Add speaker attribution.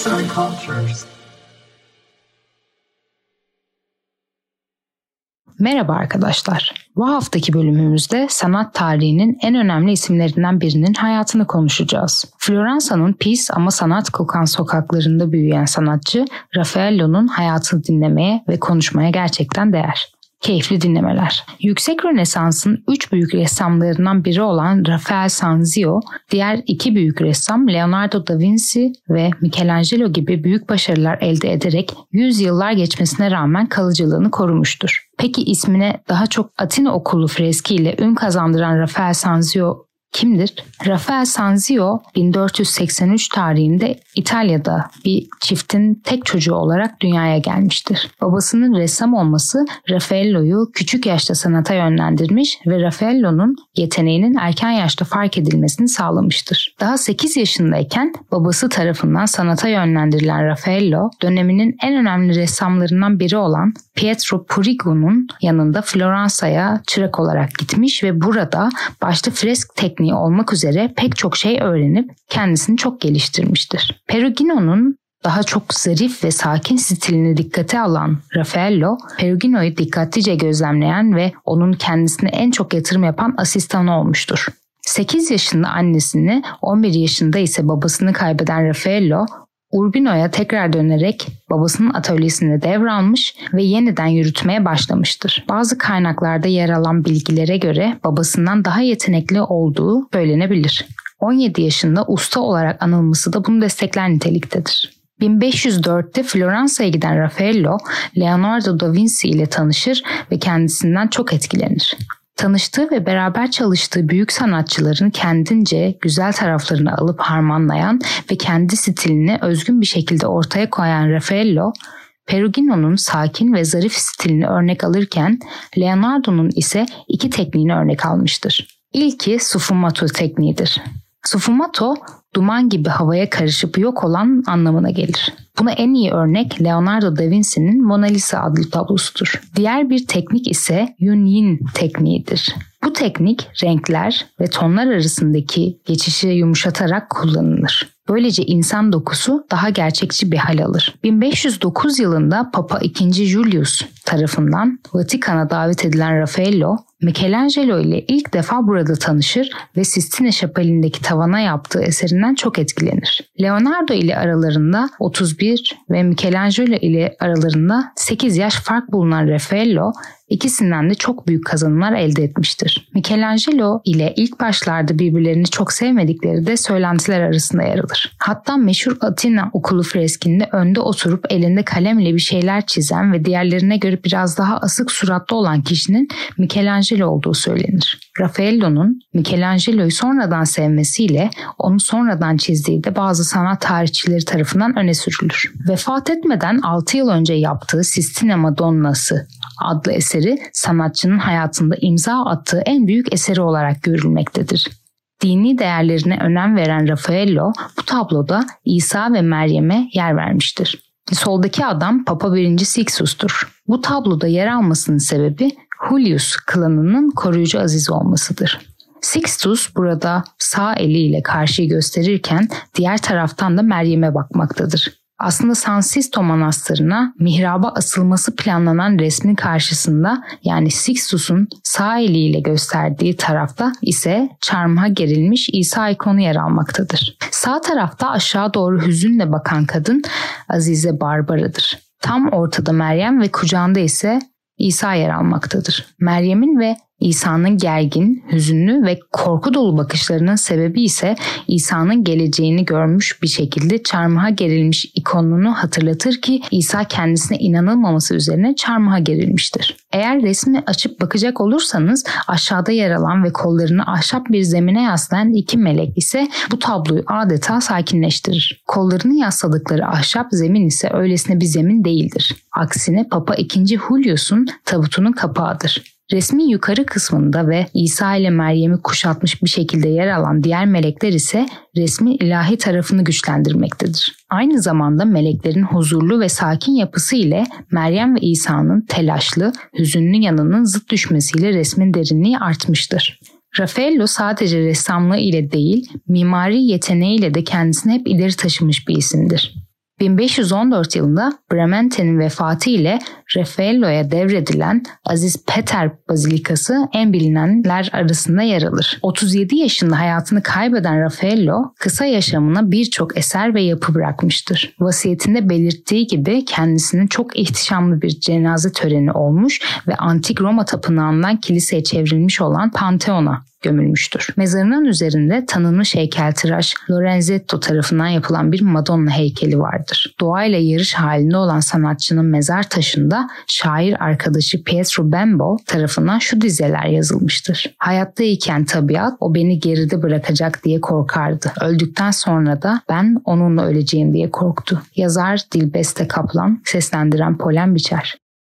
Speaker 1: Arts and Cultures. Merhaba arkadaşlar. Bu haftaki bölümümüzde sanat tarihinin en önemli isimlerinden birinin hayatını konuşacağız. Floransa'nın pis ama sanat kokan sokaklarında büyüyen sanatçı Raffaello'nun hayatını dinlemeye ve konuşmaya gerçekten değer. Keyifli dinlemeler. Yüksek Rönesans'ın üç büyük ressamlarından biri olan Rafael Sanzio, diğer iki büyük ressam Leonardo da Vinci ve Michelangelo gibi büyük başarılar elde ederek yüzyıllar geçmesine rağmen kalıcılığını korumuştur. Peki ismine daha çok Atina okulu freski ile ün kazandıran Rafael Sanzio kimdir? Rafael Sanzio 1483 tarihinde İtalya'da bir çiftin tek çocuğu olarak dünyaya gelmiştir. Babasının ressam olması Raffaello'yu küçük yaşta sanata yönlendirmiş ve Raffaello'nun yeteneğinin erken yaşta fark edilmesini sağlamıştır. Daha 8 yaşındayken babası tarafından sanata yönlendirilen Raffaello, döneminin en önemli ressamlarından biri olan Pietro Purigo'nun yanında Floransa'ya çırak olarak gitmiş ve burada başta fresk tekniği olmak üzere pek çok şey öğrenip kendisini çok geliştirmiştir. Perugino'nun daha çok zarif ve sakin stilini dikkate alan Raffaello, Perugino'yu dikkatlice gözlemleyen ve onun kendisine en çok yatırım yapan asistanı olmuştur. 8 yaşında annesini, 11 yaşında ise babasını kaybeden Raffaello, Urbino'ya tekrar dönerek babasının atölyesini devralmış ve yeniden yürütmeye başlamıştır. Bazı kaynaklarda yer alan bilgilere göre babasından daha yetenekli olduğu söylenebilir. 17 yaşında usta olarak anılması da bunu destekler niteliktedir. 1504'te Floransa'ya giden Raffaello, Leonardo da Vinci ile tanışır ve kendisinden çok etkilenir. Tanıştığı ve beraber çalıştığı büyük sanatçıların kendince güzel taraflarını alıp harmanlayan ve kendi stilini özgün bir şekilde ortaya koyan Raffaello, Perugino'nun sakin ve zarif stilini örnek alırken Leonardo'nun ise iki tekniğini örnek almıştır. İlki sfumato tekniğidir. Sfumato duman gibi havaya karışıp yok olan anlamına gelir. Buna en iyi örnek Leonardo da Vinci'nin Mona Lisa adlı tablosudur. Diğer bir teknik ise Yun Yin tekniğidir. Bu teknik renkler ve tonlar arasındaki geçişi yumuşatarak kullanılır. Böylece insan dokusu daha gerçekçi bir hal alır. 1509 yılında Papa II. Julius tarafından Vatikan'a davet edilen Raffaello, Michelangelo ile ilk defa burada tanışır ve Sistine Şapeli'ndeki tavana yaptığı eserinden çok etkilenir. Leonardo ile aralarında 31 ve Michelangelo ile aralarında 8 yaş fark bulunan Raffaello İkisinden de çok büyük kazanımlar elde etmiştir. Michelangelo ile ilk başlarda birbirlerini çok sevmedikleri de söylentiler arasında yer alır. Hatta meşhur Atina okulu freskinde önde oturup elinde kalemle bir şeyler çizen ve diğerlerine göre biraz daha asık suratlı olan kişinin Michelangelo olduğu söylenir. Raffaello'nun Michelangelo'yu sonradan sevmesiyle onu sonradan çizdiği de bazı sanat tarihçileri tarafından öne sürülür. Vefat etmeden 6 yıl önce yaptığı Sistine Madonna'sı adlı eseri sanatçının hayatında imza attığı en büyük eseri olarak görülmektedir. Dini değerlerine önem veren Raffaello bu tabloda İsa ve Meryem'e yer vermiştir. Soldaki adam Papa 1. Sixtus'tur. Bu tabloda yer almasının sebebi Julius klanının koruyucu aziz olmasıdır. Sixtus burada sağ eliyle karşıyı gösterirken diğer taraftan da Meryem'e bakmaktadır. Aslında San Sisto Manastırı'na mihraba asılması planlanan resmin karşısında yani Sixtus'un sağ eliyle gösterdiği tarafta ise çarmıha gerilmiş İsa ikonu yer almaktadır. Sağ tarafta aşağı doğru hüzünle bakan kadın Azize Barbara'dır. Tam ortada Meryem ve kucağında ise İsa yer almaktadır. Meryem'in ve İsa'nın gergin, hüzünlü ve korku dolu bakışlarının sebebi ise İsa'nın geleceğini görmüş bir şekilde çarmıha gerilmiş ikonunu hatırlatır ki İsa kendisine inanılmaması üzerine çarmıha gerilmiştir. Eğer resmi açıp bakacak olursanız aşağıda yer alan ve kollarını ahşap bir zemine yaslayan iki melek ise bu tabloyu adeta sakinleştirir. Kollarını yasladıkları ahşap zemin ise öylesine bir zemin değildir. Aksine Papa II. Julius'un tabutunun kapağıdır. Resmin yukarı kısmında ve İsa ile Meryem'i kuşatmış bir şekilde yer alan diğer melekler ise resmin ilahi tarafını güçlendirmektedir. Aynı zamanda meleklerin huzurlu ve sakin yapısı ile Meryem ve İsa'nın telaşlı, hüzünlü yanının zıt düşmesiyle resmin derinliği artmıştır. Raffaello sadece ressamlığı ile değil, mimari yeteneğiyle de kendisini hep ileri taşımış bir isimdir. 1514 yılında Bremente'nin vefatı ile Raffaello'ya devredilen Aziz Peter Bazilikası en bilinenler arasında yer alır. 37 yaşında hayatını kaybeden Raffaello kısa yaşamına birçok eser ve yapı bırakmıştır. Vasiyetinde belirttiği gibi kendisinin çok ihtişamlı bir cenaze töreni olmuş ve antik Roma tapınağından kiliseye çevrilmiş olan Pantheon'a gömülmüştür. Mezarının üzerinde tanınmış heykeltıraş Lorenzetto tarafından yapılan bir Madonna heykeli vardır. Doğayla yarış halinde olan sanatçının mezar taşında şair arkadaşı Pietro Bembo tarafından şu dizeler yazılmıştır. Hayattayken tabiat o beni geride bırakacak diye korkardı. Öldükten sonra da ben onunla öleceğim diye korktu. Yazar Dilbeste Kaplan, seslendiren Polen Biçer.